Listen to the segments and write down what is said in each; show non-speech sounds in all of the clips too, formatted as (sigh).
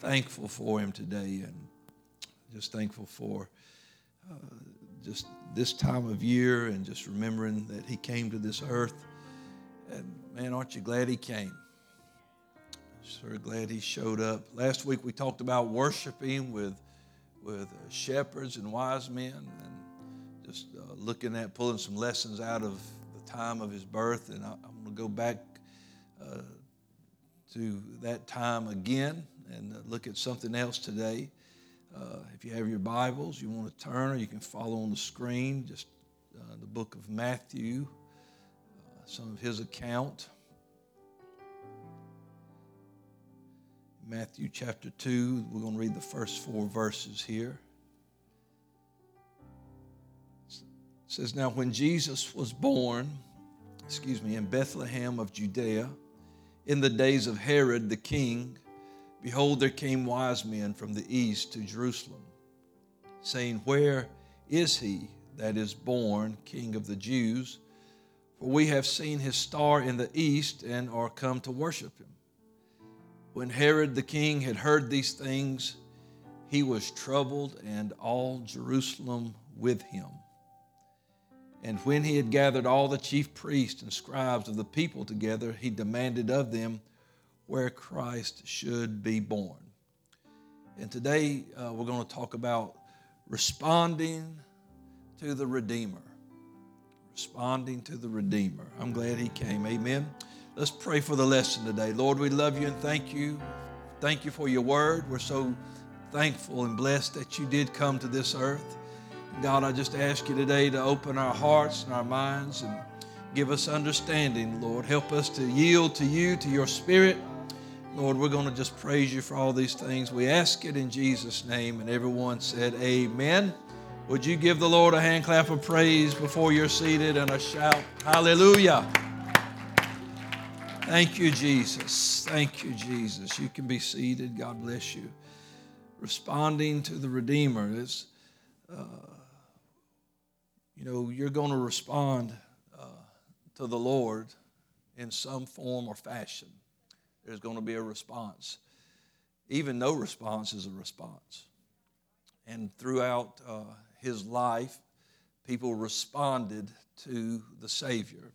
thankful for him today and just thankful for uh, just this time of year and just remembering that he came to this earth. And man, aren't you glad he came? Sure glad he showed up. Last week we talked about worshiping with, with shepherds and wise men and just uh, looking at pulling some lessons out of the time of his birth. And I, am going to go back uh, to that time again and look at something else today. Uh, if you have your Bibles, you want to turn, or you can follow on the screen, just uh, the book of Matthew, uh, some of his account. Matthew chapter 2, we're going to read the first four verses here. It says, Now when Jesus was born, excuse me, in Bethlehem of Judea, in the days of Herod the king, behold, there came wise men from the east to Jerusalem, saying, Where is he that is born King of the Jews? For we have seen his star in the east and are come to worship him. When Herod the king had heard these things, he was troubled, and all Jerusalem with him. And when he had gathered all the chief priests and scribes of the people together, he demanded of them where Christ should be born. And today uh, we're going to talk about responding to the Redeemer. Responding to the Redeemer. I'm glad he came. Amen. Let's pray for the lesson today. Lord, we love you and thank you. Thank you for your word. We're so thankful and blessed that you did come to this earth. God, I just ask you today to open our hearts and our minds and give us understanding, Lord. Help us to yield to you, to your spirit. Lord, we're going to just praise you for all these things. We ask it in Jesus' name. And everyone said, Amen. Would you give the Lord a hand clap of praise before you're seated and a shout, Hallelujah. Thank you, Jesus. Thank you, Jesus. You can be seated. God bless you. Responding to the Redeemer is. Uh, you know, you're going to respond uh, to the Lord in some form or fashion. There's going to be a response. Even no response is a response. And throughout uh, his life, people responded to the Savior.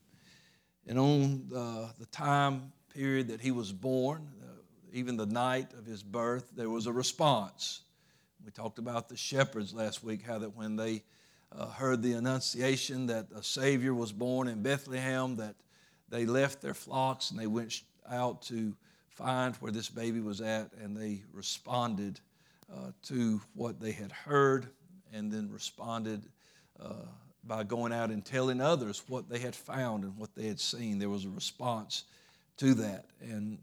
And on the, the time period that he was born, uh, even the night of his birth, there was a response. We talked about the shepherds last week, how that when they uh, heard the annunciation that a Savior was born in Bethlehem, that they left their flocks and they went out to find where this baby was at, and they responded uh, to what they had heard, and then responded uh, by going out and telling others what they had found and what they had seen. There was a response to that. And,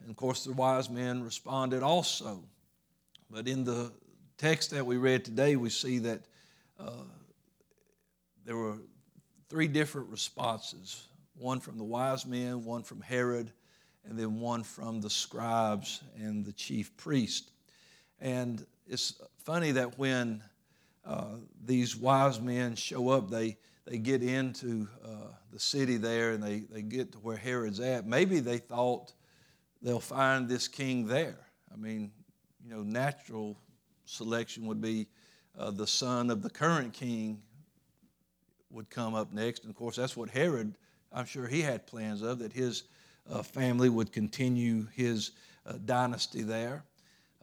and of course, the wise men responded also. But in the text that we read today, we see that uh, there were three different responses one from the wise men, one from Herod, and then one from the scribes and the chief priest. And it's funny that when uh, these wise men show up, they, they get into uh, the city there and they, they get to where Herod's at. Maybe they thought they'll find this king there. I mean, you know, natural selection would be uh, the son of the current king would come up next. And of course, that's what Herod, I'm sure he had plans of, that his uh, family would continue his uh, dynasty there.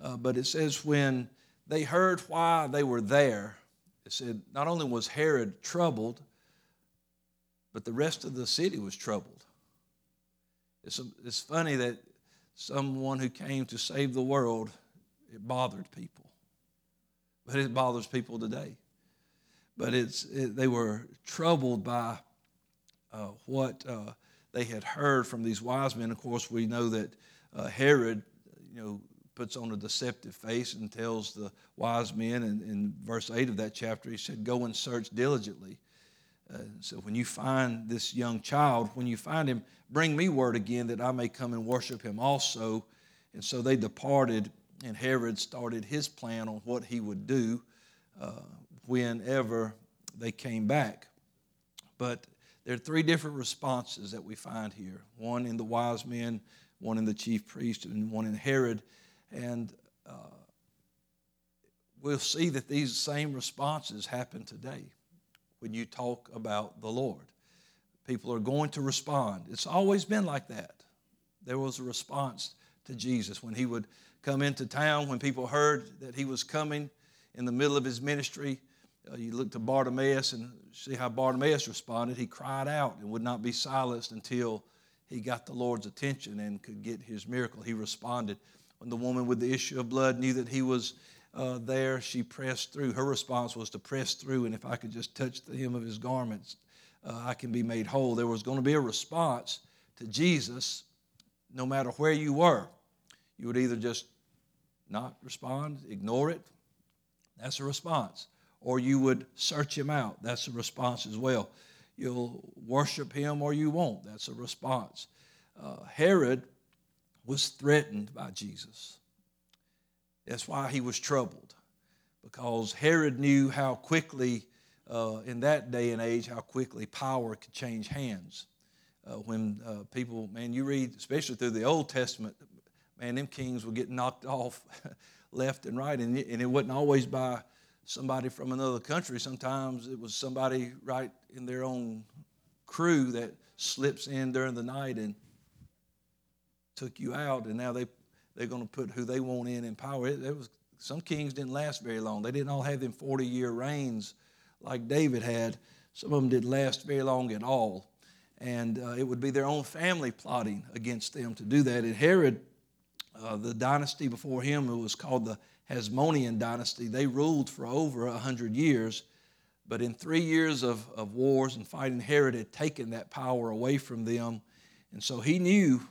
Uh, but it says when they heard why they were there, it said not only was Herod troubled, but the rest of the city was troubled. It's, it's funny that someone who came to save the world, it bothered people. But it bothers people today but it's, it, they were troubled by uh, what uh, they had heard from these wise men. Of course, we know that uh, Herod, you know, puts on a deceptive face and tells the wise men in, in verse 8 of that chapter, he said, Go and search diligently. Uh, so when you find this young child, when you find him, bring me word again that I may come and worship him also. And so they departed, and Herod started his plan on what he would do. Uh, whenever they came back. But there are three different responses that we find here one in the wise men, one in the chief priest, and one in Herod. And uh, we'll see that these same responses happen today when you talk about the Lord. People are going to respond. It's always been like that. There was a response to Jesus when he would come into town, when people heard that he was coming in the middle of his ministry. Uh, you look to Bartimaeus and see how Bartimaeus responded. He cried out and would not be silenced until he got the Lord's attention and could get his miracle. He responded. When the woman with the issue of blood knew that he was uh, there, she pressed through. Her response was to press through, and if I could just touch the hem of his garments, uh, I can be made whole. There was going to be a response to Jesus no matter where you were. You would either just not respond, ignore it. That's a response. Or you would search him out. That's a response as well. You'll worship him or you won't. That's a response. Uh, Herod was threatened by Jesus. That's why he was troubled, because Herod knew how quickly, uh, in that day and age, how quickly power could change hands. Uh, when uh, people, man, you read, especially through the Old Testament, man, them kings would get knocked (laughs) off left and right, and and it wasn't always by somebody from another country. Sometimes it was somebody right in their own crew that slips in during the night and took you out, and now they they're going to put who they want in in power. It, it was some kings didn't last very long. They didn't all have them 40 year reigns like David had. Some of them didn't last very long at all. And uh, it would be their own family plotting against them to do that. And Herod, uh, the dynasty before him, it was called the Hasmonean dynasty, they ruled for over 100 years. But in three years of, of wars and fighting, Herod had taken that power away from them. And so he knew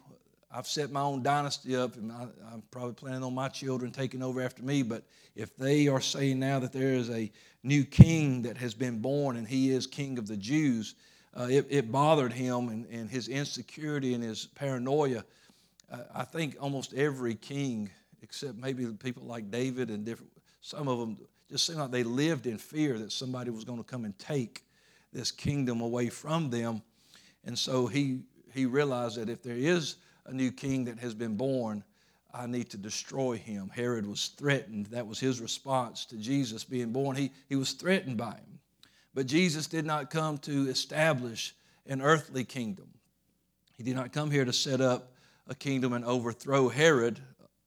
I've set my own dynasty up, and I, am probably planning on my children taking over after me. But if they are saying now that there is a new king that has been born and he is king of the Jews, uh, it, it, bothered him and, and, his insecurity and his paranoia. Uh, I think almost every king, except maybe people like David and different, some of them just seemed like they lived in fear that somebody was going to come and take this kingdom away from them. And so he, he realized that if there is a new king that has been born. I need to destroy him. Herod was threatened. That was his response to Jesus being born. He, he was threatened by him. But Jesus did not come to establish an earthly kingdom. He did not come here to set up a kingdom and overthrow Herod.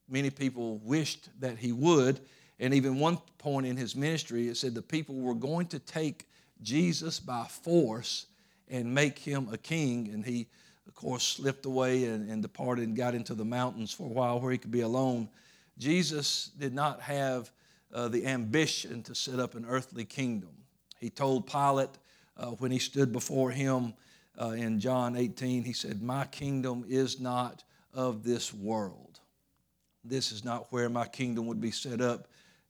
Many people wished that he would. And even one point in his ministry, it said the people were going to take Jesus by force and make him a king. And he of course, slipped away and, and departed and got into the mountains for a while where he could be alone. Jesus did not have uh, the ambition to set up an earthly kingdom. He told Pilate uh, when he stood before him uh, in John 18, he said, My kingdom is not of this world. This is not where my kingdom would be set up,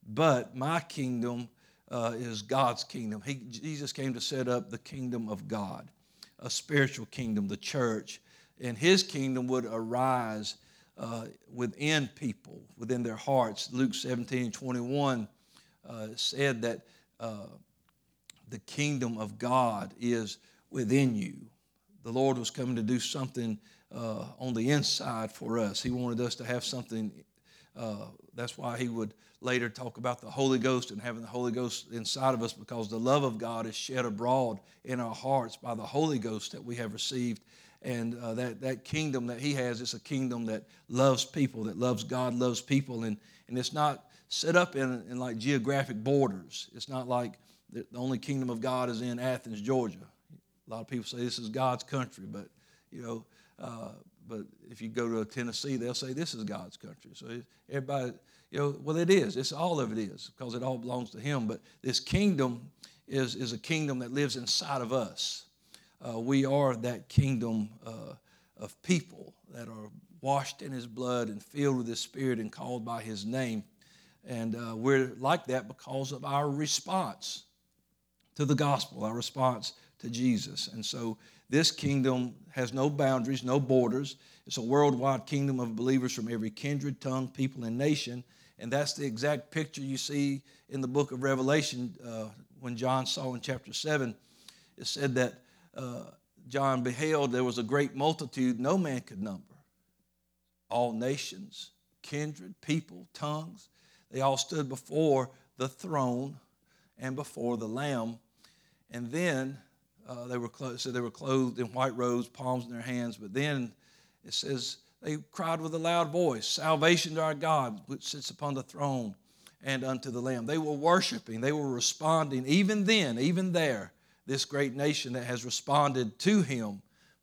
but my kingdom uh, is God's kingdom. He, Jesus came to set up the kingdom of God a spiritual kingdom, the church, and his kingdom would arise uh, within people, within their hearts. Luke 17 21 uh, said that uh, the kingdom of God is within you. The Lord was coming to do something uh, on the inside for us. He wanted us to have something. Uh, that's why he would later talk about the Holy Ghost and having the Holy Ghost inside of us because the love of God is shed abroad in our hearts by the Holy Ghost that we have received. And uh, that, that kingdom that He has is a kingdom that loves people, that loves God, loves people. And, and it's not set up in, in like geographic borders. It's not like the, the only kingdom of God is in Athens, Georgia. A lot of people say this is God's country, but, you know, uh, but if you go to Tennessee, they'll say this is God's country. So everybody, you know, well, it is. It's all of it is because it all belongs to Him. But this kingdom is, is a kingdom that lives inside of us. Uh, we are that kingdom uh, of people that are washed in His blood and filled with His Spirit and called by His name. And uh, we're like that because of our response to the gospel, our response to Jesus. And so this kingdom has no boundaries, no borders. It's a worldwide kingdom of believers from every kindred, tongue, people, and nation. And that's the exact picture you see in the book of Revelation uh, when John saw in chapter 7. It said that uh, John beheld there was a great multitude no man could number. All nations, kindred, people, tongues, they all stood before the throne and before the Lamb. And then uh, they were clothed, so they were clothed in white robes, palms in their hands. But then it says they cried with a loud voice, "Salvation to our God, which sits upon the throne, and unto the Lamb." They were worshiping. They were responding. Even then, even there, this great nation that has responded to Him,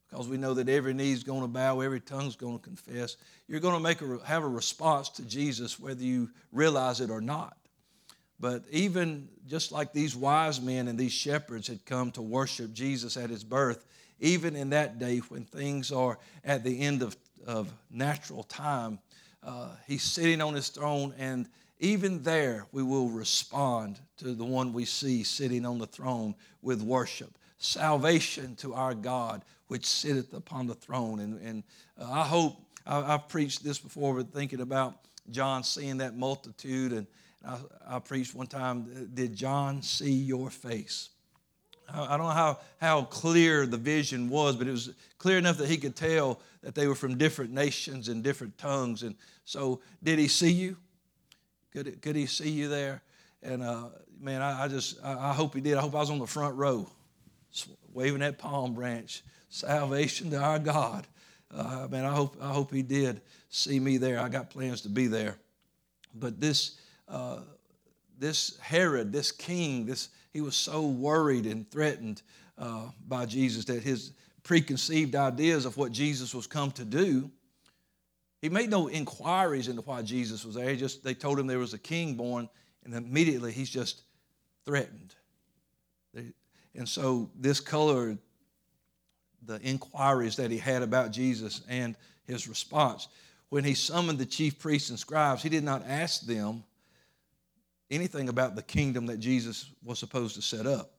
because we know that every knee is going to bow, every tongue is going to confess. You're going to make a, have a response to Jesus, whether you realize it or not. But even just like these wise men and these shepherds had come to worship Jesus at his birth, even in that day when things are at the end of, of natural time, uh, he's sitting on his throne, and even there we will respond to the one we see sitting on the throne with worship. Salvation to our God, which sitteth upon the throne. And, and uh, I hope I, have preached this before, but thinking about John seeing that multitude and I, I preached one time, Did John see your face? I don't know how, how clear the vision was, but it was clear enough that he could tell that they were from different nations and different tongues. And so, did he see you? Could, could he see you there? And uh, man, I, I just, I, I, hope he did. I hope I was on the front row waving that palm branch. Salvation to our God. Uh, man, I hope, I hope he did see me there. I got plans to be there. But this, uh, this Herod, this king, this he was so worried and threatened uh, by Jesus that his preconceived ideas of what Jesus was come to do. He made no inquiries into why Jesus was there. He just they told him there was a king born, and immediately he's just threatened. And so this colored the inquiries that he had about Jesus and his response. When he summoned the chief priests and scribes, he did not ask them anything about the kingdom that Jesus was supposed to set up.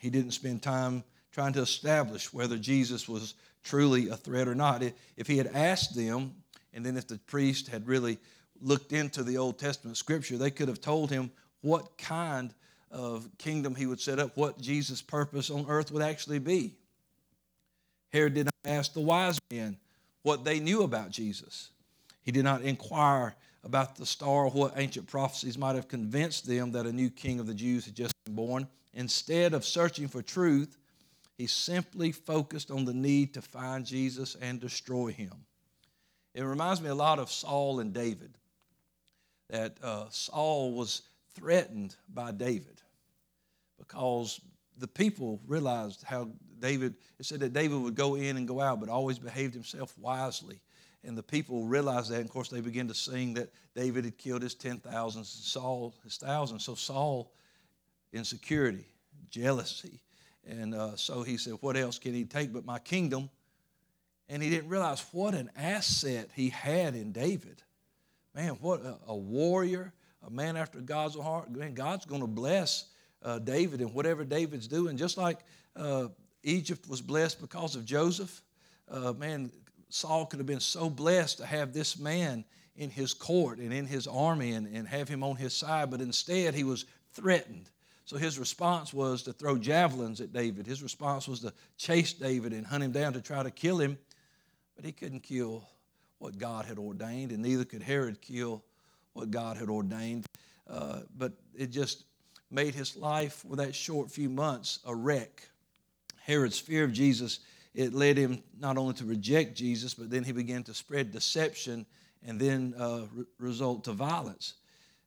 He didn't spend time trying to establish whether Jesus was truly a threat or not. If he had asked them, and then if the priest had really looked into the Old Testament scripture, they could have told him what kind of kingdom he would set up, what Jesus' purpose on earth would actually be. Herod did not ask the wise men what they knew about Jesus. He did not inquire about the star or what ancient prophecies might have convinced them that a new king of the Jews had just been born. Instead of searching for truth, he simply focused on the need to find Jesus and destroy him. It reminds me a lot of Saul and David, that uh, Saul was threatened by David because the people realized how David, it said that David would go in and go out, but always behaved himself wisely and the people realized that. And of course, they began to sing that David had killed his 10,000, Saul his thousand. So Saul, insecurity, jealousy. And uh, so he said, What else can he take but my kingdom? And he didn't realize what an asset he had in David. Man, what a, a warrior, a man after God's heart. Man, God's going to bless uh, David and whatever David's doing. Just like uh, Egypt was blessed because of Joseph, uh, man, Saul could have been so blessed to have this man in his court and in his army and, and have him on his side, but instead he was threatened. So his response was to throw javelins at David. His response was to chase David and hunt him down to try to kill him. But he couldn't kill what God had ordained, and neither could Herod kill what God had ordained. Uh, but it just made his life for that short few months a wreck. Herod's fear of Jesus it led him not only to reject Jesus, but then he began to spread deception and then uh, re- result to violence.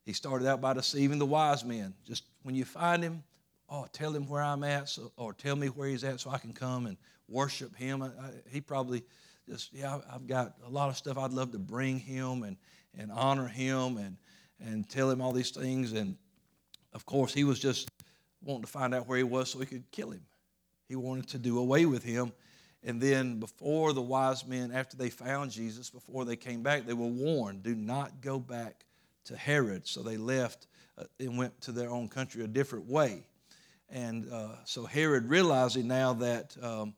He started out by deceiving the wise men. Just when you find him, oh, tell him where I'm at, so, or tell me where he's at so I can come and worship him. I, I, he probably just, yeah, I've got a lot of stuff I'd love to bring him and, and honor him and, and tell him all these things. And of course, he was just wanting to find out where he was so he could kill him. He wanted to do away with him and then before the wise men, after they found Jesus, before they came back, they were warned do not go back to Herod. So they left uh, and went to their own country a different way. And uh, so Herod, realizing now that um,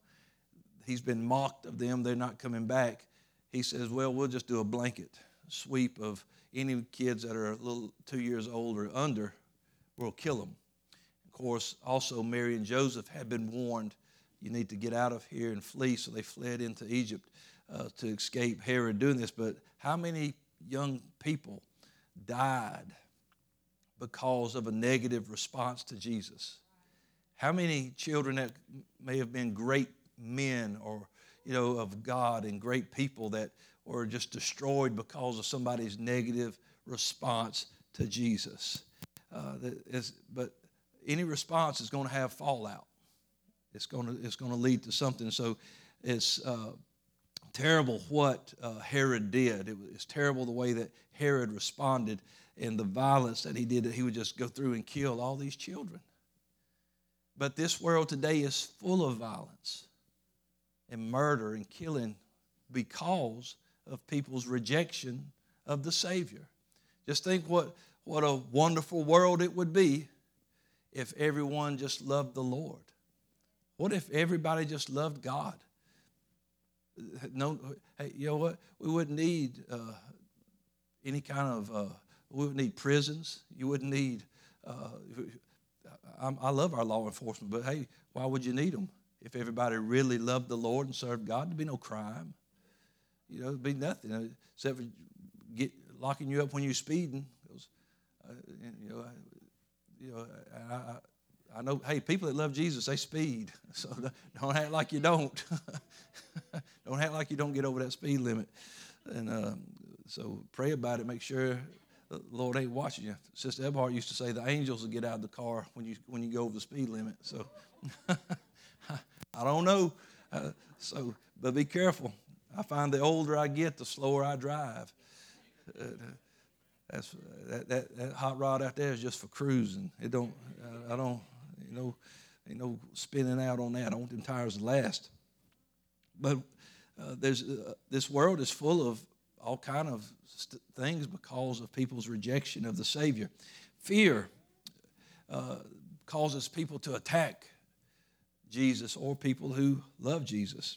he's been mocked of them, they're not coming back, he says, Well, we'll just do a blanket sweep of any kids that are a little two years old or under, we'll kill them. Of course, also Mary and Joseph had been warned you need to get out of here and flee. So they fled into Egypt uh, to escape Herod doing this. But how many young people died because of a negative response to Jesus? How many children that may have been great men or you know of God and great people that were just destroyed because of somebody's negative response to Jesus? Uh, is, but any response is going to have fallout. It's going to it's going to lead to something. So it's uh, terrible what uh, Herod did. It was, it's terrible the way that Herod responded and the violence that he did. That he would just go through and kill all these children. But this world today is full of violence and murder and killing because of people's rejection of the Savior. Just think what, what a wonderful world it would be if everyone just loved the Lord. What if everybody just loved God? No, hey, you know what? We wouldn't need uh, any kind of. Uh, we wouldn't need prisons. You wouldn't need. Uh, I love our law enforcement, but hey, why would you need them if everybody really loved the Lord and served God? There'd be no crime. You know, there'd be nothing uh, except for get, locking you up when you're speeding. Because, uh, you know, I, you know, I, I know, hey, people that love Jesus, they speed. (laughs) So don't act like you don't. (laughs) don't act like you don't get over that speed limit. And uh, so pray about it. Make sure the Lord ain't watching you. Sister Ebhart used to say the angels will get out of the car when you when you go over the speed limit. So (laughs) I don't know. Uh, so, but be careful. I find the older I get, the slower I drive. Uh, that's that, that, that hot rod out there is just for cruising. It don't. I don't you know, you know, spinning out on that. I want them tires to last. But uh, there's uh, this world is full of all kind of st- things because of people's rejection of the Savior. Fear uh, causes people to attack Jesus or people who love Jesus.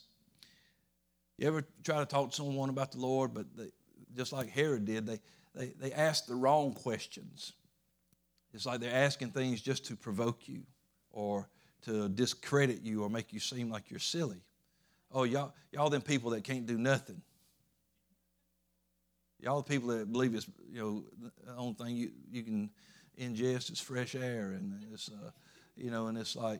You ever try to talk to someone about the Lord, but they, just like Herod did, they, they, they ask the wrong questions. It's like they're asking things just to provoke you or to discredit you or make you seem like you're silly. Oh, y'all, y'all them people that can't do nothing. Y'all the people that believe it's, you know, the only thing you, you can ingest is fresh air. And it's, uh, you know, and it's like,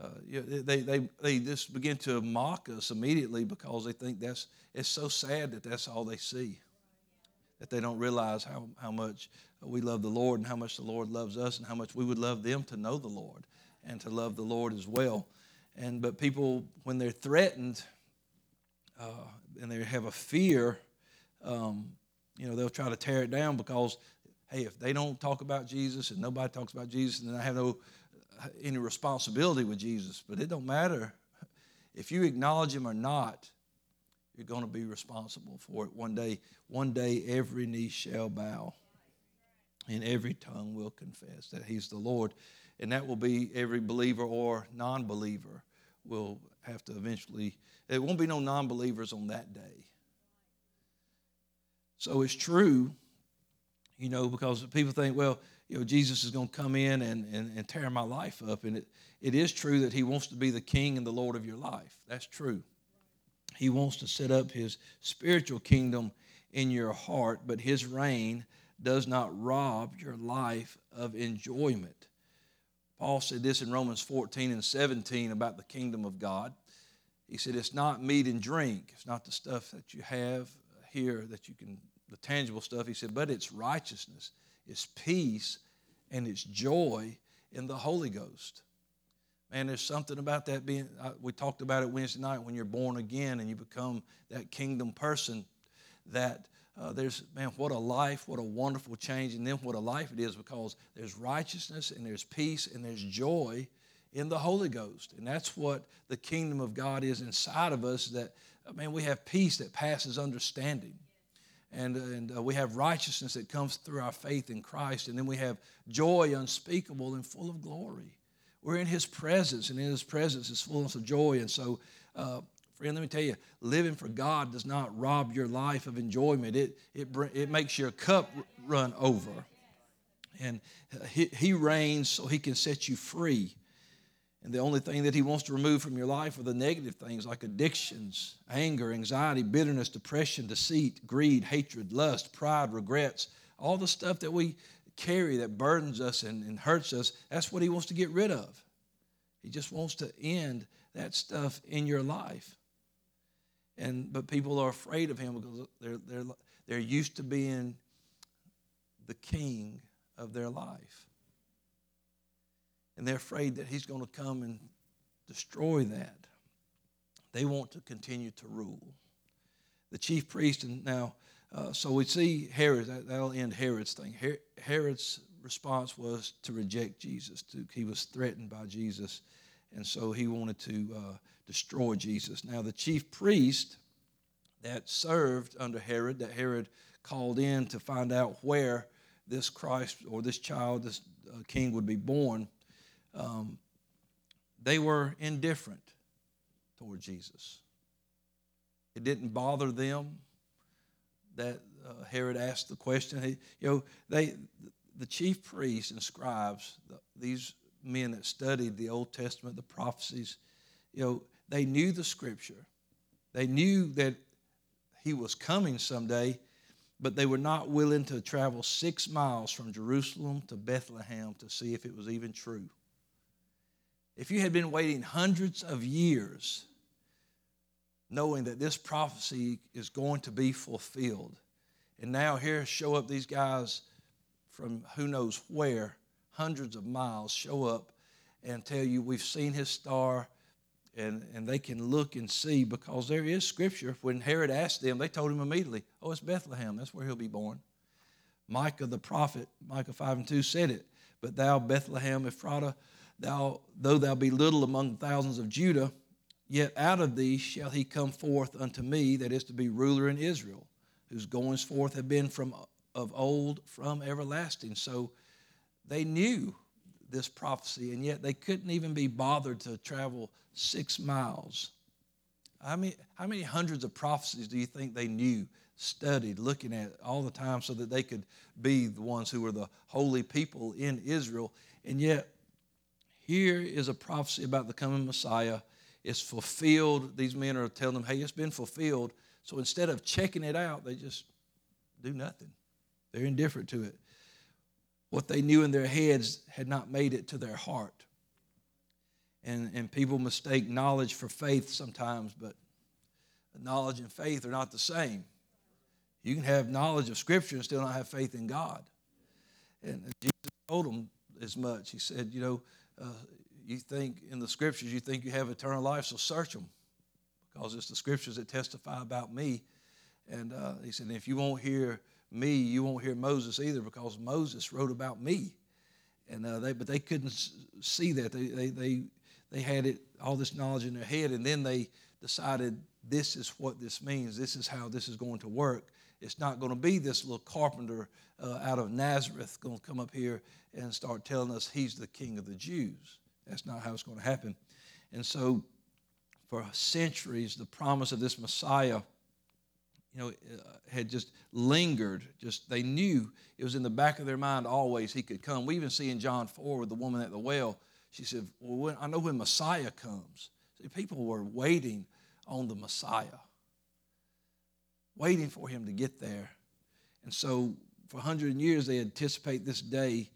uh, you know, they, they, they just begin to mock us immediately because they think that's, it's so sad that that's all they see. That they don't realize how, how much we love the Lord and how much the Lord loves us and how much we would love them to know the Lord and to love the Lord as well. And but people, when they're threatened uh, and they have a fear, um, you know, they'll try to tear it down because, hey, if they don't talk about Jesus and nobody talks about Jesus, then I have no any responsibility with Jesus. But it don't matter if you acknowledge Him or not. You're going to be responsible for it one day. One day, every knee shall bow, and every tongue will confess that He's the Lord and that will be every believer or non believer will have to eventually, there won't be no non believers on that day. So it's true, you know, because people think, well, you know, Jesus is going to come in and, and, and tear my life up. And it, it is true that he wants to be the king and the Lord of your life. That's true. He wants to set up his spiritual kingdom in your heart, but his reign does not rob your life of enjoyment. Paul said this in Romans 14 and 17 about the kingdom of God. He said, It's not meat and drink, it's not the stuff that you have here that you can, the tangible stuff. He said, But it's righteousness, it's peace, and it's joy in the Holy Ghost. Man, there's something about that being, uh, we talked about it Wednesday night when you're born again and you become that kingdom person that uh, there's, man, what a life, what a wonderful change, and then what a life it is because there's righteousness and there's peace and there's joy in the Holy Ghost. And that's what the kingdom of God is inside of us that, uh, man, we have peace that passes understanding. And, and uh, we have righteousness that comes through our faith in Christ. And then we have joy unspeakable and full of glory. We're in His presence, and in His presence is fullness of joy. And so, uh, Friend, let me tell you, living for God does not rob your life of enjoyment. It, it, it makes your cup run over. And he, he reigns so he can set you free. And the only thing that he wants to remove from your life are the negative things like addictions, anger, anxiety, bitterness, depression, deceit, greed, hatred, lust, pride, regrets, all the stuff that we carry that burdens us and, and hurts us, that's what he wants to get rid of. He just wants to end that stuff in your life. And but people are afraid of him because they're they're they're used to being the king of their life. And they're afraid that he's going to come and destroy that. They want to continue to rule. The chief priest, and now, uh, so we see Herod, that, will end Herod's thing. Her, Herod's response was to reject Jesus. To, he was threatened by Jesus, and so he wanted to uh, destroy Jesus. Now, the chief priest that served under Herod, that Herod called in to find out where this Christ or this child, this uh, king would be born, um, they were indifferent toward Jesus. It didn't bother them that uh, Herod asked the question. He, you know, they, the chief priests and scribes, the, these men that studied the Old Testament, the prophecies, you know, they knew the Scripture. They knew that he was coming someday, but they were not willing to travel six miles from Jerusalem to Bethlehem to see if it was even true. If you had been waiting hundreds of years knowing that this prophecy is going to be fulfilled, and now here show up these guys from who knows where, hundreds of miles, show up and tell you, We've seen his star, and, and they can look and see because there is scripture. When Herod asked them, they told him immediately, Oh, it's Bethlehem, that's where he'll be born. Micah the prophet, Micah 5 and 2 said it, But thou, Bethlehem Ephratah, Thou, though thou be little among thousands of Judah, yet out of thee shall he come forth unto me, that is to be ruler in Israel, whose goings forth have been from of old, from everlasting. So they knew this prophecy, and yet they couldn't even be bothered to travel six miles. How many, how many hundreds of prophecies do you think they knew, studied, looking at all the time so that they could be the ones who were the holy people in Israel? And yet here is a prophecy about the coming Messiah. It's fulfilled. These men are telling them, hey, it's been fulfilled. So instead of checking it out, they just do nothing. They're indifferent to it. What they knew in their heads had not made it to their heart. And, and people mistake knowledge for faith sometimes, but knowledge and faith are not the same. You can have knowledge of Scripture and still not have faith in God. And Jesus told them as much. He said, you know, uh, you think in the scriptures, you think you have eternal life, so search them because it's the scriptures that testify about me. And uh, he said, if you won't hear me, you won't hear Moses either because Moses wrote about me. And uh, they, but they couldn't see that. They, they, they, they had it, all this knowledge in their head, and then they decided this is what this means. This is how this is going to work. It's not going to be this little carpenter uh, out of Nazareth going to come up here and start telling us he's the king of the Jews. That's not how it's going to happen. And so, for centuries, the promise of this Messiah, you know, uh, had just lingered. Just they knew it was in the back of their mind always he could come. We even see in John 4 with the woman at the well, she said, Well, when, I know when Messiah comes. See, people were waiting on the Messiah waiting for him to get there. And so for 100 years, they anticipate this day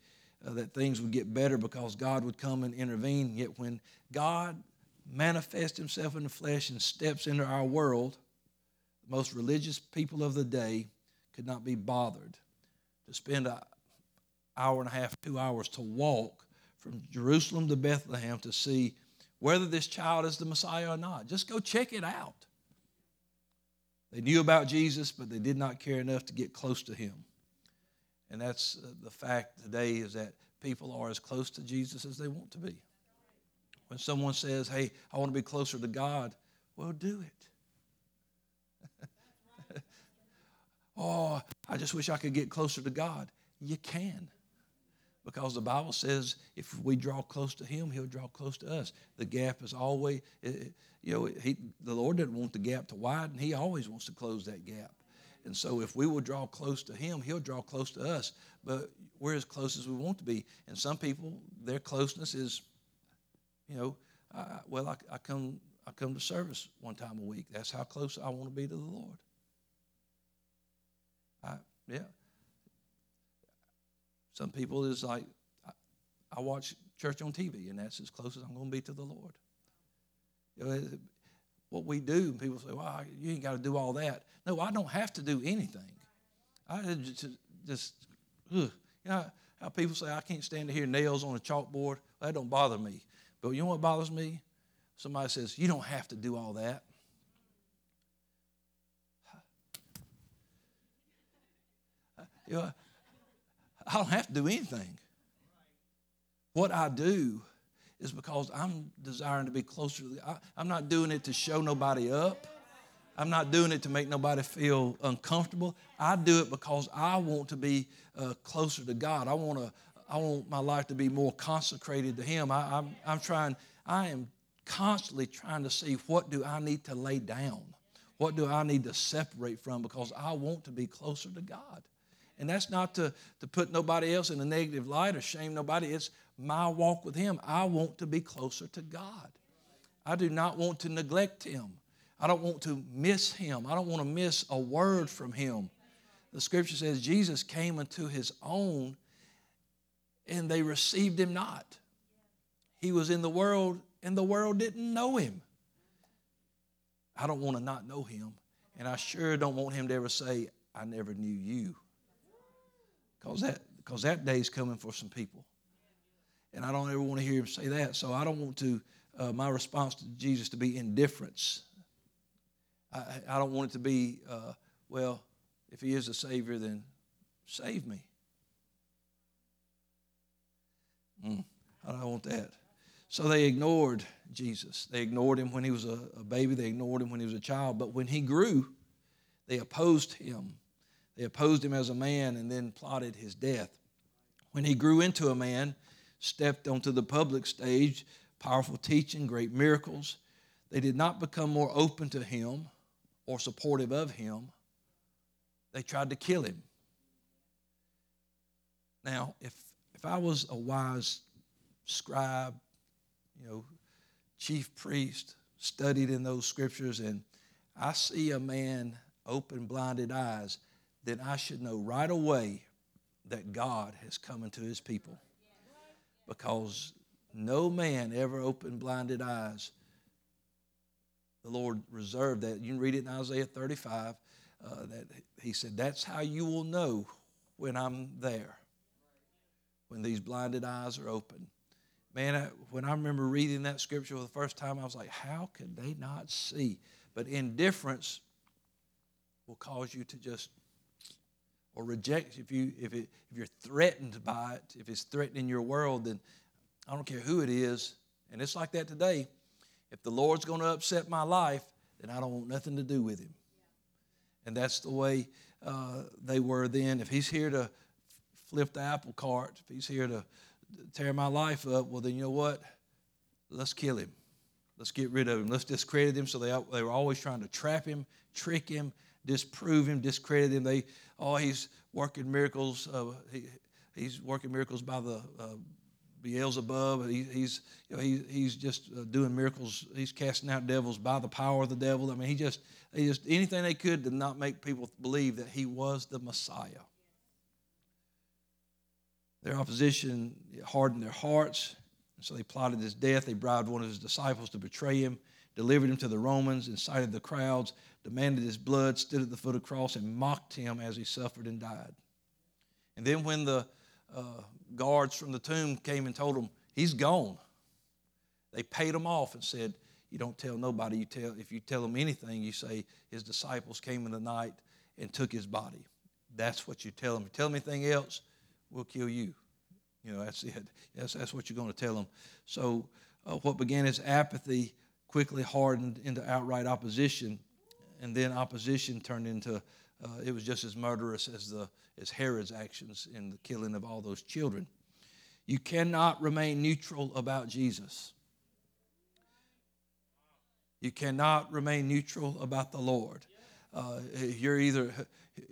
uh, that things would get better because God would come and intervene. Yet when God manifests himself in the flesh and steps into our world, most religious people of the day could not be bothered to spend an hour and a half, two hours to walk from Jerusalem to Bethlehem to see whether this child is the Messiah or not. Just go check it out. They knew about Jesus, but they did not care enough to get close to him. And that's uh, the fact today is that people are as close to Jesus as they want to be. When someone says, Hey, I want to be closer to God, well, do it. Oh, I just wish I could get closer to God. You can. Because the Bible says if we draw close to Him, He'll draw close to us. The gap is always, eh, eh, you know, he, the Lord doesn't want the gap to widen. He always wants to close that gap. And so if we will draw close to Him, He'll draw close to us. But we're as close as we want to be. And some people, their closeness is, you know, I, well, I, I come I come to service one time a week. That's how close I want to be to the Lord. I, yeah. Some people is like, I, I watch church on TV, and that's as close as I'm going to be to the Lord. You know, what we do, people say, well, you ain't got to do all that. No, I don't have to do anything. I just, just ugh. you know how people say, I can't stand to hear nails on a chalkboard. Well, that don't bother me. But you know what bothers me? Somebody says, you don't have to do all that. You know, I don't have to do anything. What I do is because I'm desiring to be closer to the, I'm not doing it to show nobody up. I'm not doing it to make nobody feel uncomfortable. I do it because I want to be uh, closer to God. I want to. I want my life to be more consecrated to Him. I, I'm, I'm trying. I am constantly trying to see what do I need to lay down, what do I need to separate from, because I want to be closer to God. And that's not to, to put nobody else in a negative light or shame nobody. It's my walk with Him. I want to be closer to God. I do not want to neglect Him. I don't want to miss Him. I don't want to miss a word from Him. The scripture says Jesus came unto His own and they received Him not. He was in the world and the world didn't know Him. I don't want to not know Him. And I sure don't want Him to ever say, I never knew you. Because that, because that day's coming for some people. And I don't ever want to hear him say that. So I don't want to, uh, my response to Jesus to be indifference. I, I don't want it to be, uh, well, if he is a Savior, then save me. Mm, I don't want that. So they ignored Jesus. They ignored him when he was a, a baby, they ignored him when he was a child. But when he grew, they opposed him. They opposed him as a man and then plotted his death. When he grew into a man, stepped onto the public stage, powerful teaching, great miracles, they did not become more open to him or supportive of him. They tried to kill him. Now, if, if I was a wise scribe, you know, chief priest, studied in those scriptures, and I see a man open blinded eyes, then I should know right away that God has come into his people. Because no man ever opened blinded eyes. The Lord reserved that. You can read it in Isaiah 35. Uh, that he said, That's how you will know when I'm there, when these blinded eyes are open. Man, I, when I remember reading that scripture for the first time, I was like, How could they not see? But indifference will cause you to just or reject if you if it if you're threatened by it if it's threatening your world then i don't care who it is. And it's like that today. If the lord's going to upset my life then i don't want nothing to do with him. And that's the way uh, they were then. If he's here to flip the apple cart if he's here to tear my life up well then you know what? Let's kill him. Let's get rid of him. Let's discredit him. So they, they were always trying to trap him trick him disprove him, discredit him. They, oh, he's working miracles. Uh, he, he's working miracles by the uh, Beelzebub. He, he's, you know, he, he's just uh, doing miracles. He's casting out devils by the power of the devil. I mean, he just, he just anything they could to not make people believe that he was the Messiah. Their opposition hardened their hearts, so they plotted his death. They bribed one of his disciples to betray him, delivered him to the Romans, incited the crowds demanded his blood, stood at the foot of the cross, and mocked him as he suffered and died. And then when the uh, guards from the tomb came and told him, he's gone, they paid him off and said, you don't tell nobody. You tell if you tell them anything, you say his disciples came in the night and took his body. That's what you tell them. If you tell them anything else, we'll kill you. You know, that's it. Yes, that's what you're going to tell them. So, uh, what began as apathy quickly hardened into outright opposition and then opposition turned into uh, it was just as murderous as the as Herod's actions in the killing of all those children. You cannot remain neutral about Jesus. You cannot remain neutral about the Lord. Uh, you're either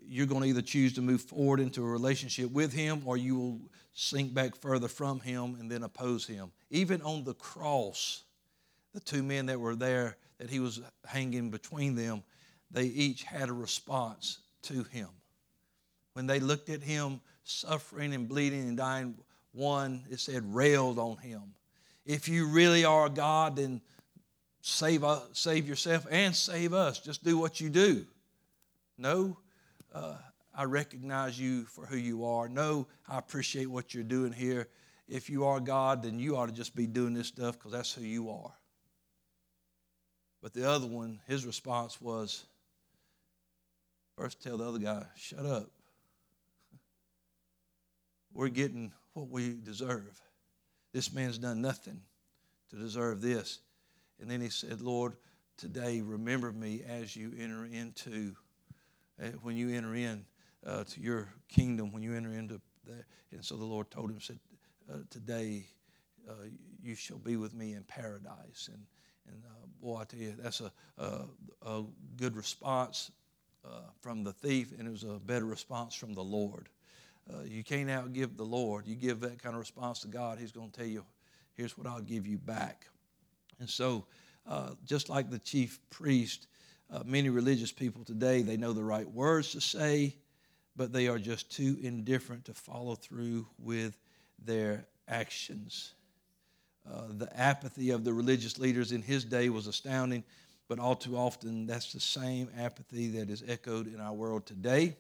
you're going to either choose to move forward into a relationship with Him, or you will sink back further from Him and then oppose Him. Even on the cross, the two men that were there that He was hanging between them they each had a response to him. when they looked at him suffering and bleeding and dying, one, it said, railed on him. If you really are God, then save, uh, save yourself and save us. Just do what you do. No, uh, I recognize you for who you are. No, I appreciate what you're doing here. If you are God, then you ought to just be doing this stuff because that's who you are. But the other one, his response was first tell the other guy, shut up. (laughs) We're getting what we deserve. This man's done nothing to deserve this. And then he said, Lord, today remember me as you enter into, uh, when you enter in uh, to your kingdom, when you enter into that. And so the Lord told him, said, uh, today uh, you shall be with me in paradise. And, and uh, boy, I tell you, that's a, a, a good response uh, from the thief, and it was a better response from the Lord. you can't outgive the Lord. You give that kind of response to God, He's going to tell you, here's what I'll give you back. And so, uh, just like the chief priest, uh, many religious people today, they know the right words to say, but they are just too indifferent to follow through with their actions. Uh, the apathy of the religious leaders in his day was astounding, but all too often that's the same apathy that is echoed in our world today.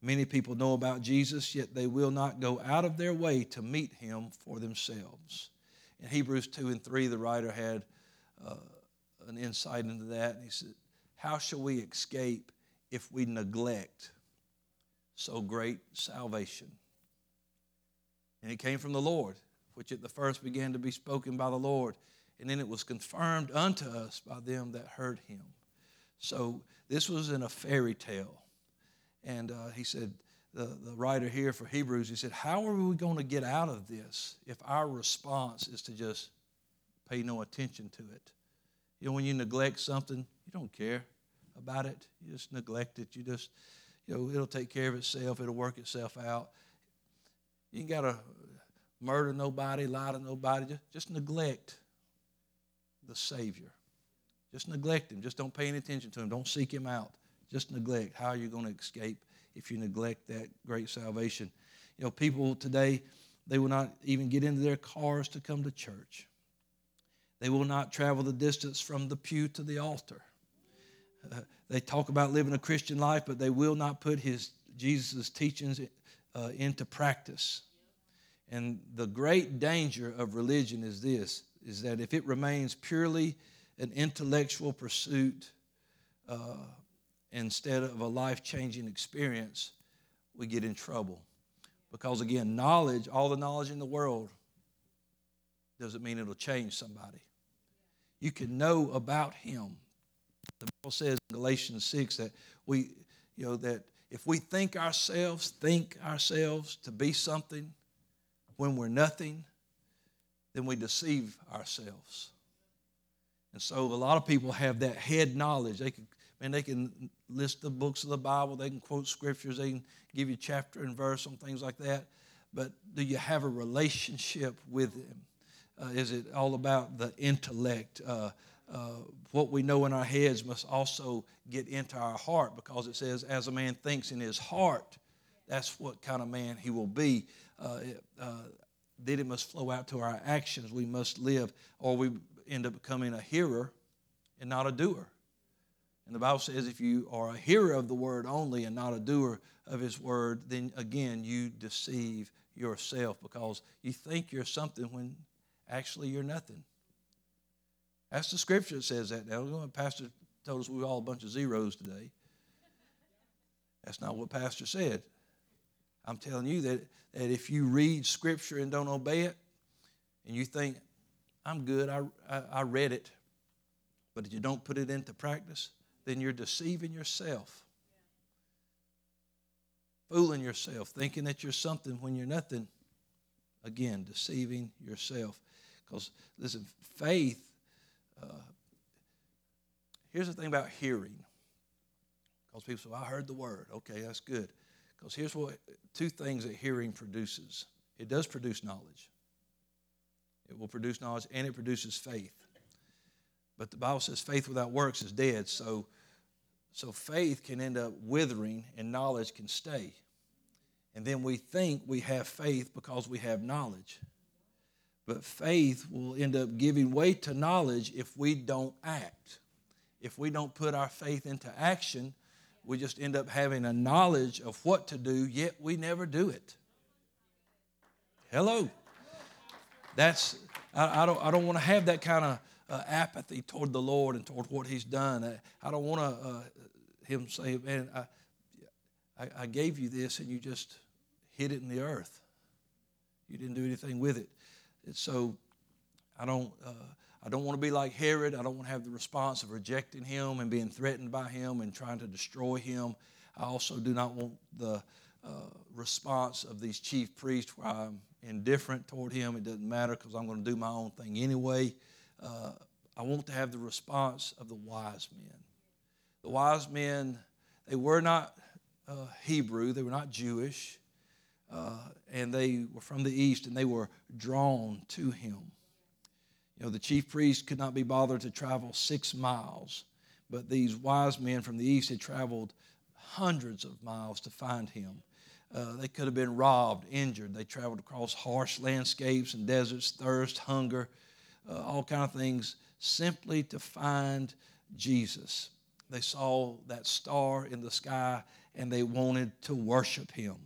Many people know about Jesus, yet they will not go out of their way to meet him for themselves. In Hebrews 2 and 3, the writer had uh, an insight into that. And he said, How shall we escape if we neglect so great salvation? And it came from the Lord, which at the first began to be spoken by the Lord, and then it was confirmed unto us by them that heard him. So this was in a fairy tale. And uh, he said, the, the writer here for Hebrews, he said, How are we going to get out of this if our response is to just pay no attention to it? You know, when you neglect something, you don't care about it. You just neglect it. You just, you know, it'll take care of itself, it'll work itself out. You ain't got to murder nobody, lie to nobody. Just, just neglect the Savior. Just neglect Him. Just don't pay any attention to Him. Don't seek Him out. Just neglect. How are you going to escape if you neglect that great salvation. You know, people today, they will not even get into their cars to come to church. They will not travel the distance from the pew to the altar. Uh, they talk about living a Christian life, but they will not put his Jesus' teachings uh, into practice. And the great danger of religion is this: is that if it remains purely an intellectual pursuit, uh, instead of a life changing experience, we get in trouble. Because again, knowledge, all the knowledge in the world, doesn't mean it'll change somebody. You can know about Him. The Bible says in Galatians 6 that we, you know, that if we think ourselves, think ourselves to be something when we're nothing, then we deceive ourselves. And so a lot of people have that head knowledge. They can Man, they can list the books of the Bible, they can quote scriptures, they can give you chapter and verse on things like that. But do you have a relationship with Him? Uh, is it all about the intellect? Uh, uh, what we know in our heads must also get into our heart because it says, as a man thinks in his heart, that's what kind of man he will be. Uh, uh, then it must flow out to our actions. We must live, or we end up becoming a hearer and not a doer. And the Bible says if you are a hearer of the word only and not a doer of his word, then again you deceive yourself because you think you're something when actually you're nothing. That's the scripture that says that. Now, the pastor told us we were all a bunch of zeros today. That's not what pastor said. I'm telling you that, that if you read scripture and don't obey it, and you think, I'm good, I, I, I read it, but if you don't put it into practice, then you're deceiving yourself. Fooling yourself, thinking that you're something when you're nothing. Again, deceiving yourself. Because, listen, faith, uh, here's the thing about hearing. Because people say, I heard the word. Okay, that's good. Because here's what two things that hearing produces it does produce knowledge, it will produce knowledge, and it produces faith. But the Bible says faith without works is dead. So so faith can end up withering and knowledge can stay. And then we think we have faith because we have knowledge. But faith will end up giving way to knowledge if we don't act. If we don't put our faith into action, we just end up having a knowledge of what to do, yet we never do it. Hello. That's I, I don't I don't want to have that kind of uh, apathy toward the Lord and toward what He's done. I, I don't want to uh, Him say, "Man, I, I, I gave you this and you just hid it in the earth. You didn't do anything with it." And so I don't. Uh, I don't want to be like Herod. I don't want to have the response of rejecting him and being threatened by him and trying to destroy him. I also do not want the uh, response of these chief priests where I'm indifferent toward him. It doesn't matter because I'm going to do my own thing anyway. Uh, I want to have the response of the wise men. The wise men, they were not uh, Hebrew, they were not Jewish, uh, and they were from the east, and they were drawn to him. You know, the chief priest could not be bothered to travel six miles, but these wise men from the east had traveled hundreds of miles to find him. Uh, they could have been robbed, injured. They traveled across harsh landscapes and deserts, thirst, hunger, uh, all kind of things, simply to find Jesus. They saw that star in the sky and they wanted to worship him.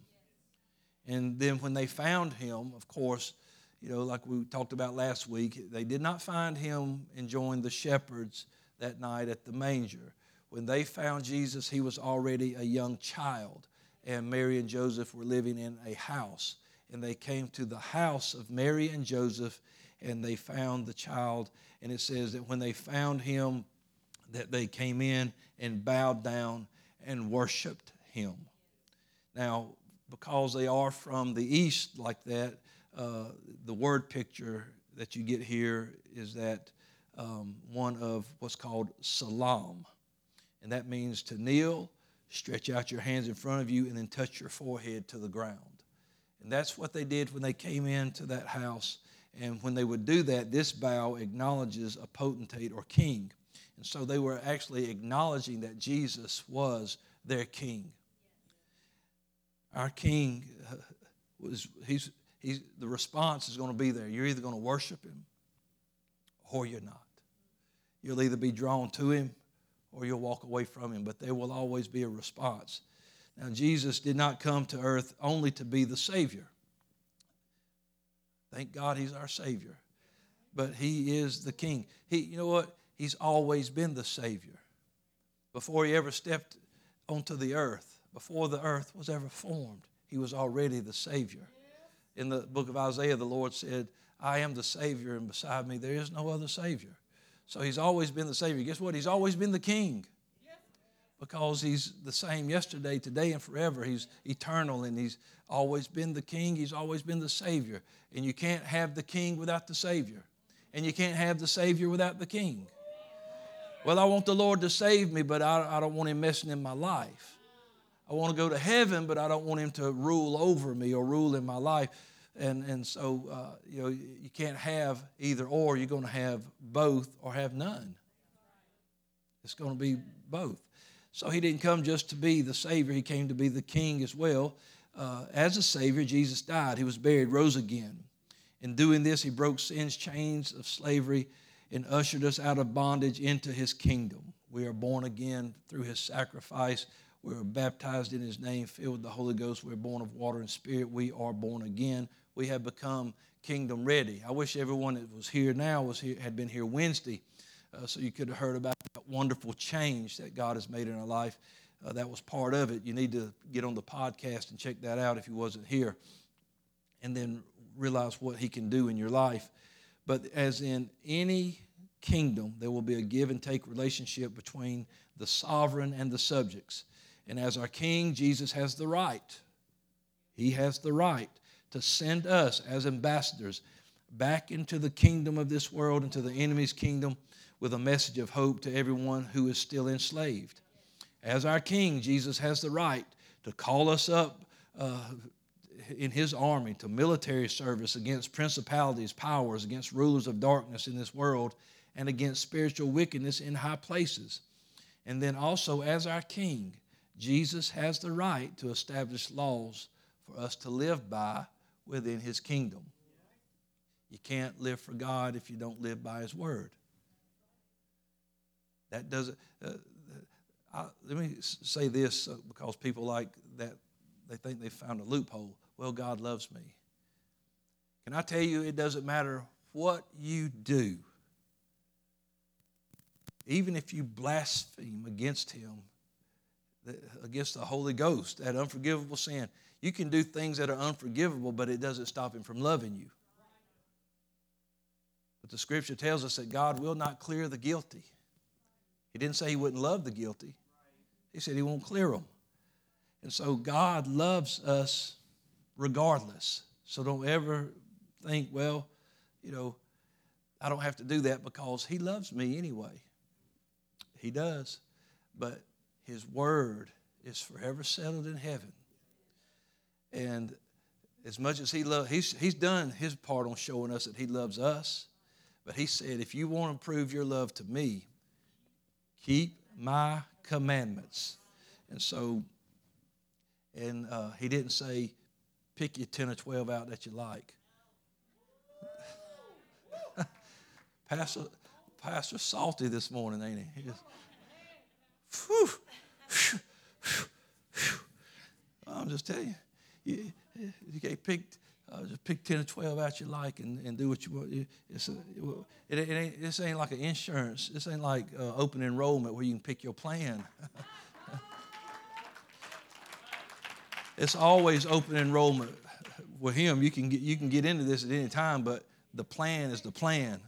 And then when they found him, of course, you know, like we talked about last week, they did not find him enjoying the shepherds that night at the manger. When they found Jesus, he was already a young child, and Mary and Joseph were living in a house. And they came to the house of Mary and Joseph, and they found the child. And it says that when they found him, that they came in and bowed down and worshiped him. Now, because they are from the east like that, uh, the word picture that you get here is that um, one of what's called salam. And that means to kneel, stretch out your hands in front of you, and then touch your forehead to the ground. And that's what they did when they came into that house. And when they would do that, this bow acknowledges a potentate or king. And so they were actually acknowledging that Jesus was their king. Our king (laughs) was, he's, he's, the response is going to be there. You're either going to worship him or you're not. You'll either be drawn to him or you'll walk away from him, but there will always be a response. Now, Jesus did not come to earth only to be the Savior. Thank God he's our Savior. But he is the King. He, you know what? He's always been the Savior. Before he ever stepped onto the earth, before the earth was ever formed, he was already the Savior in the book of Isaiah, the Lord said, I am the Savior, and beside me there is no other Savior. So he's always been the Savior. Guess what? He's always been the King because he's the same yesterday, today, and forever. He's eternal and he's always been the King. He's always been the Savior. And you can't have the King without the Savior. And you can't have the Savior without the King. Well, I want the Lord to save me, but I, I don't want Him messing in my life. I want to go to heaven, but I don't want him to rule over me or rule in my life. And, and so, uh, you know, you can't have either or. You're going to have both or have none. It's going to be both. So he didn't come just to be the Savior, he came to be the King as well. Uh, as a Savior, Jesus died. He was buried, rose again. In doing this, he broke sin's chains of slavery and ushered us out of bondage into his kingdom. We are born again through his sacrifice we were baptized in his name, filled with the Holy Ghost. We're born of water and spirit. We are born again. We have become kingdom ready. I wish everyone that was here now was here, had been here Wednesday, uh, so you could have heard about that wonderful change that God has made in our life. Uh, that was part of it. You need to get on the podcast and check that out if you wasn't here, and then realize what He can do in your life. But as in any kingdom, there will be a give and take relationship between the sovereign and the subjects. And as our King, Jesus has the right. He has the right to send us as ambassadors back into the kingdom of this world, into the enemy's kingdom, with a message of hope to everyone who is still enslaved. As our King, Jesus has the right to call us up uh, in his army to military service against principalities, powers, against rulers of darkness in this world, and against spiritual wickedness in high places. And then also, as our King, Jesus has the right to establish laws for us to live by within His kingdom. You can't live for God if you don't live by His word. That doesn't. Uh, I, let me say this uh, because people like that, they think they found a loophole. Well, God loves me. Can I tell you, it doesn't matter what you do, even if you blaspheme against Him, against the Holy Ghost, that unforgivable sin, you can do things that are unforgivable, but it doesn't stop Him from loving you. But the scripture tells us that God will not clear the guilty. He didn't say He wouldn't love the guilty, He said He won't clear them. And so God loves us regardless. So don't ever think, well, you know, I don't have to do that because He loves me anyway. He does. But His Word is forever settled in heaven. And as much as He loves, he's, he's done His part on showing us that He loves us. But He said, if you want to prove your love to me, keep my commandments. And so, and uh, He didn't say, pick your 10 or 12 out that you like. (laughs) Pastor, Pastor salty this morning, ain't he? Whew, I'm just telling you, you, you can't pick, uh, just pick 10 or 12 out you like and, and do what you want. It's a, it, it ain't, this ain't like an insurance. This ain't like uh, open enrollment where you can pick your plan. (laughs) it's always open enrollment. With him, you can get, you can get into this at any time, but the plan is the plan.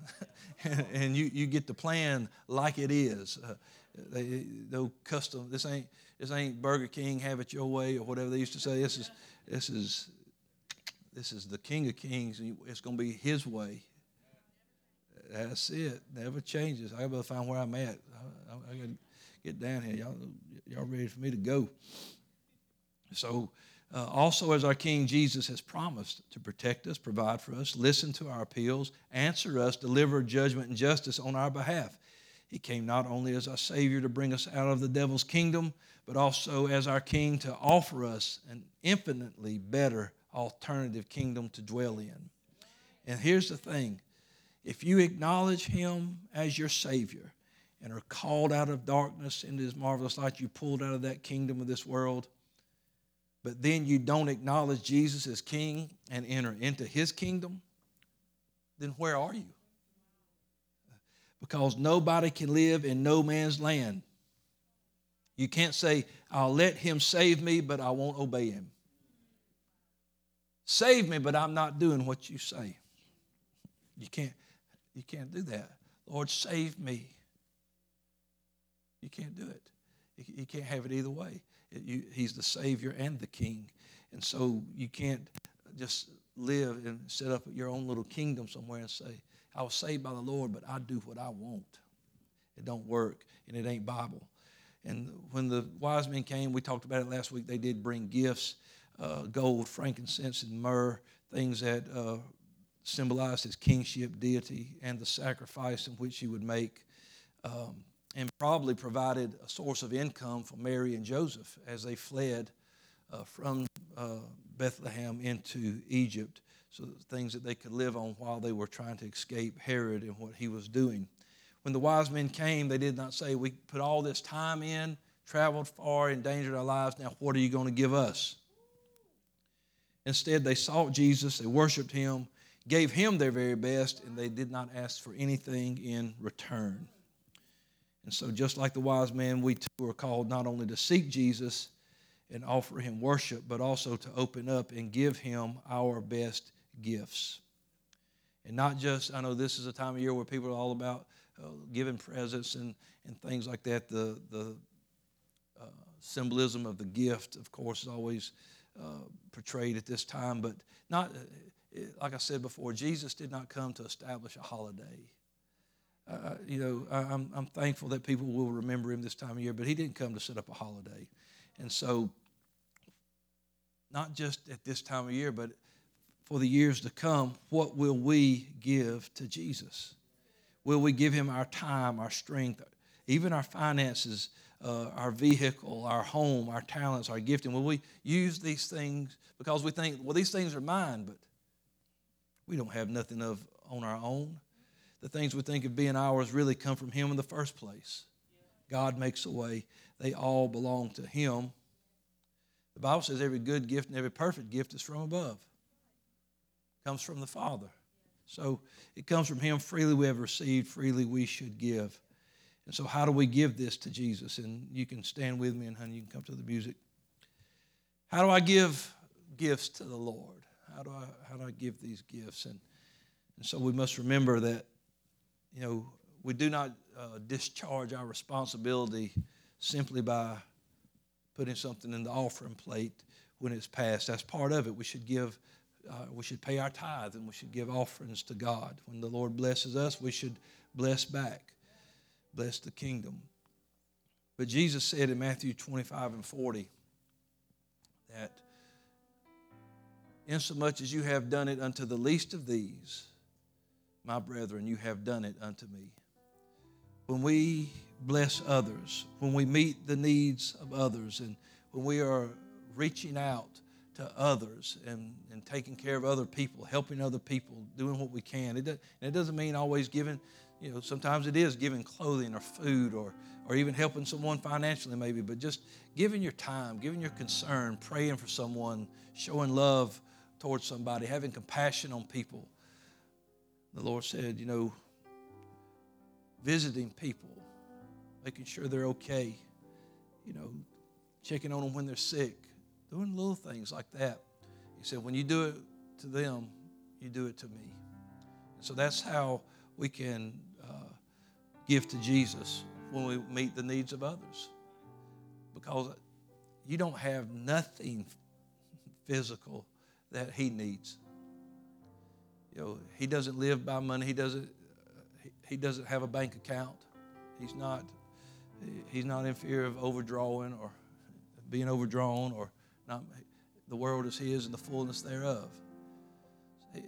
(laughs) and you, you get the plan like it is. Uh, they, no custom. This ain't this ain't Burger King. Have it your way or whatever they used to say. This is this is this is the King of Kings. And it's going to be His way. That's it. Never changes. I got to find where I'm at. I, I, I got to get down here. Y'all y'all ready for me to go? So uh, also, as our King Jesus has promised to protect us, provide for us, listen to our appeals, answer us, deliver judgment and justice on our behalf. He came not only as our Savior to bring us out of the devil's kingdom, but also as our King to offer us an infinitely better alternative kingdom to dwell in. And here's the thing if you acknowledge Him as your Savior and are called out of darkness into His marvelous light, you pulled out of that kingdom of this world but then you don't acknowledge Jesus as king and enter into his kingdom, then where are you? Because nobody can live in no man's land. You can't say, I'll let him save me, but I won't obey him. Save me, but I'm not doing what you say. You can't, you can't do that. Lord, save me. You can't do it. You can't have it either way. He's the Savior and the King. And so you can't just live and set up your own little kingdom somewhere and say, I was saved by the Lord, but I do what I want. It don't work, and it ain't Bible. And when the wise men came, we talked about it last week, they did bring gifts, uh, gold, frankincense, and myrrh, things that uh, symbolized his kingship, deity, and the sacrifice in which he would make. Um, and probably provided a source of income for Mary and Joseph as they fled uh, from uh, Bethlehem into Egypt, so things that they could live on while they were trying to escape Herod and what he was doing. When the wise men came, they did not say, We put all this time in, traveled far, endangered our lives. Now, what are you going to give us? Instead, they sought Jesus, they worshiped him, gave him their very best, and they did not ask for anything in return. And so, just like the wise men, we too are called not only to seek Jesus and offer him worship, but also to open up and give him our best gifts. And not just, I know this is a time of year where people are all about uh, giving presents and, and things like that. The, the uh, symbolism of the gift, of course, is always uh, portrayed at this time, but not, uh, like I said before, Jesus did not come to establish a holiday uh, you know, I'm, I'm thankful that people will remember him this time of year, but he didn't come to set up a holiday. And so, not just at this time of year, but for the years to come, what will we give to Jesus? Will we give him our time, our strength, even our finances, uh, our vehicle, our home, our talents, our gifting, Will we use these things because we think, well, these things are mine, but we don't have nothing of on our own. The things we think of being ours really come from Him in the first place. God makes a way. They all belong to Him. The Bible says every good gift and every perfect gift is from above. Comes from the Father. So it comes from Him. Freely we have received, freely we should give. And so, how do we give this to Jesus? And you can stand with me, and honey, you can come to the music. How do I give gifts to the Lord? How do I how do I give these gifts? And and so we must remember that, you know, we do not uh, discharge our responsibility simply by putting something in the offering plate when it's passed. That's part of it. We should give, uh, we should pay our tithe and we should give offerings to God. When the Lord blesses us, we should bless back, bless the kingdom. But Jesus said in Matthew 25 and 40 that, insomuch as you have done it unto the least of these, my brethren, you have done it unto me. When we bless others, when we meet the needs of others, and when we are reaching out to others and, and taking care of other people, helping other people, doing what we can. It, does, it doesn't mean always giving, you know, sometimes it is giving clothing or food or, or even helping someone financially, maybe, but just giving your time, giving your concern, praying for someone, showing love towards somebody, having compassion on people the Lord said, you know, visiting people, making sure they're okay, you know, checking on them when they're sick, doing little things like that. He said, when you do it to them, you do it to me. So that's how we can uh, give to Jesus when we meet the needs of others. Because you don't have nothing physical that he needs you know, he doesn't live by money. He doesn't, he doesn't have a bank account. He's not, he's not in fear of overdrawing or being overdrawn or not. The world is his and the fullness thereof. He,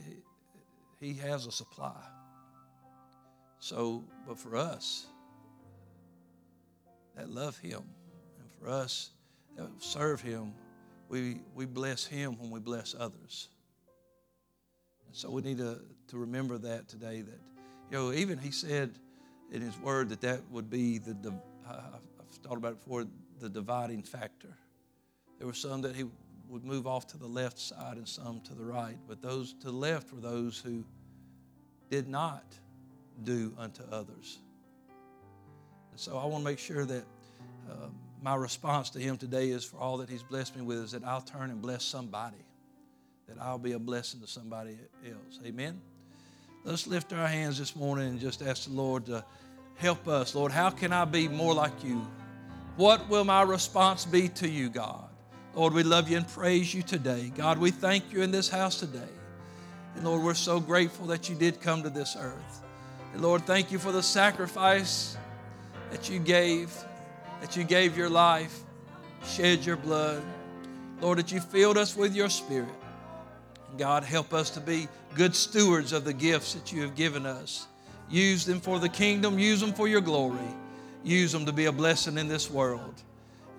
he has a supply. So, but for us that love him and for us that serve him, we, we bless him when we bless others. And So we need to, to remember that today. That, you know, even he said in his word that that would be the, I've thought about it before, the dividing factor. There were some that he would move off to the left side and some to the right. But those to the left were those who did not do unto others. And so I want to make sure that uh, my response to him today is for all that he's blessed me with is that I'll turn and bless somebody that I'll be a blessing to somebody else. Amen. Let's lift our hands this morning and just ask the Lord to help us. Lord, how can I be more like you? What will my response be to you, God? Lord, we love you and praise you today. God, we thank you in this house today. And Lord, we're so grateful that you did come to this earth. And Lord, thank you for the sacrifice that you gave, that you gave your life, shed your blood. Lord, that you filled us with your spirit. God, help us to be good stewards of the gifts that you have given us. Use them for the kingdom, use them for your glory, use them to be a blessing in this world.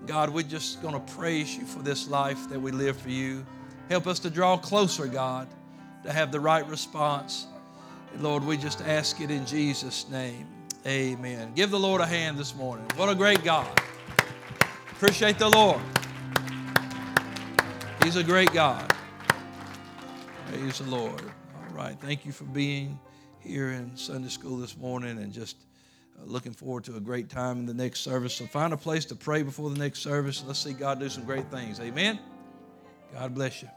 God, we're just going to praise you for this life that we live for you. Help us to draw closer, God, to have the right response. And Lord, we just ask it in Jesus' name. Amen. Give the Lord a hand this morning. What a great God. Appreciate the Lord. He's a great God. Praise the Lord. All right. Thank you for being here in Sunday school this morning and just looking forward to a great time in the next service. So find a place to pray before the next service. Let's see God do some great things. Amen. God bless you.